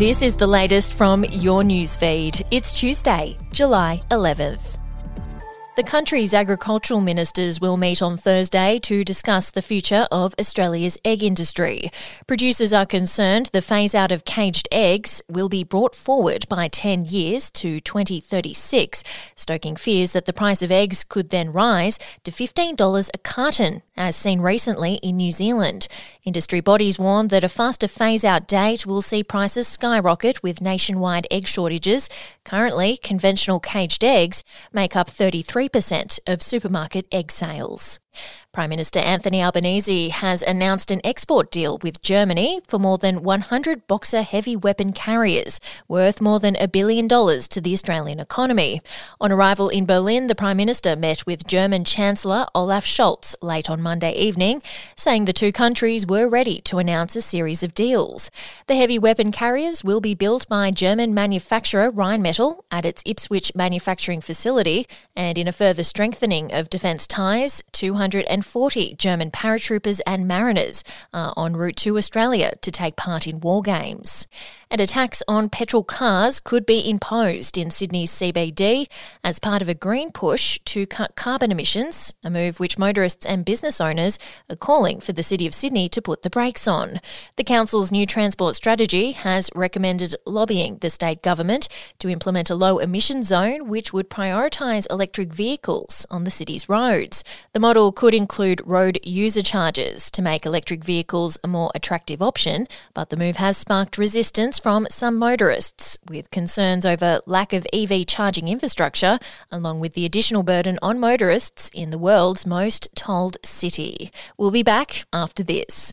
This is the latest from your newsfeed. It's Tuesday, July 11th. The country's agricultural ministers will meet on Thursday to discuss the future of Australia's egg industry. Producers are concerned the phase out of caged eggs will be brought forward by 10 years to 2036, stoking fears that the price of eggs could then rise to $15 a carton, as seen recently in New Zealand. Industry bodies warn that a faster phase out date will see prices skyrocket with nationwide egg shortages. Currently, conventional caged eggs make up 33 3% of supermarket egg sales. Prime Minister Anthony Albanese has announced an export deal with Germany for more than 100 Boxer heavy weapon carriers, worth more than a billion dollars to the Australian economy. On arrival in Berlin, the Prime Minister met with German Chancellor Olaf Scholz late on Monday evening, saying the two countries were ready to announce a series of deals. The heavy weapon carriers will be built by German manufacturer Rheinmetall at its Ipswich manufacturing facility, and in a further strengthening of defence ties, 200 140 German paratroopers and mariners are en route to Australia to take part in war games and a tax on petrol cars could be imposed in Sydney's CBD as part of a green push to cut carbon emissions, a move which motorists and business owners are calling for the City of Sydney to put the brakes on. The Council's new transport strategy has recommended lobbying the state government to implement a low emission zone which would prioritise electric vehicles on the city's roads. The model could include road user charges to make electric vehicles a more attractive option, but the move has sparked resistance from some motorists, with concerns over lack of EV charging infrastructure, along with the additional burden on motorists in the world's most tolled city. We'll be back after this.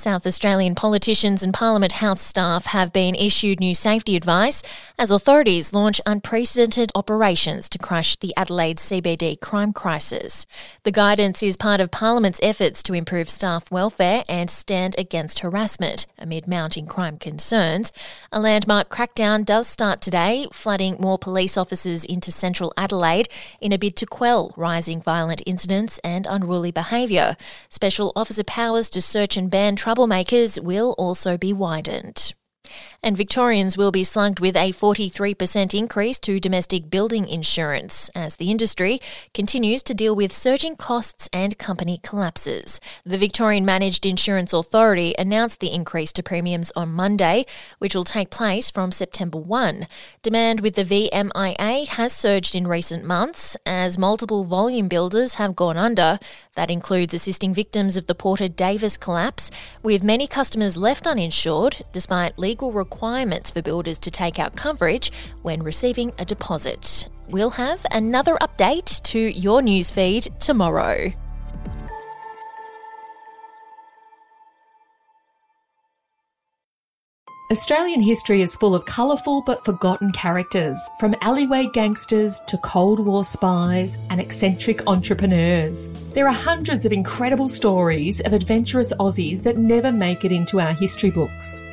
South Australian politicians and Parliament House staff have been issued new safety advice as authorities launch unprecedented operations to crush the Adelaide CBD crime crisis. The guidance is part of Parliament's efforts to improve staff welfare and stand against harassment amid mounting crime concerns. A landmark crackdown does start today, flooding more police officers into central Adelaide in a bid to quell rising violent incidents and unruly behaviour. Special officer powers to search and ban troublemakers will also be widened. And Victorians will be slugged with a 43% increase to domestic building insurance as the industry continues to deal with surging costs and company collapses. The Victorian Managed Insurance Authority announced the increase to premiums on Monday, which will take place from September 1. Demand with the VMIA has surged in recent months as multiple volume builders have gone under. That includes assisting victims of the Porter Davis collapse, with many customers left uninsured despite legal requirements for builders to take out coverage when receiving a deposit. We'll have another update to your newsfeed tomorrow. Australian history is full of colourful but forgotten characters, from alleyway gangsters to Cold War spies and eccentric entrepreneurs. There are hundreds of incredible stories of adventurous Aussies that never make it into our history books.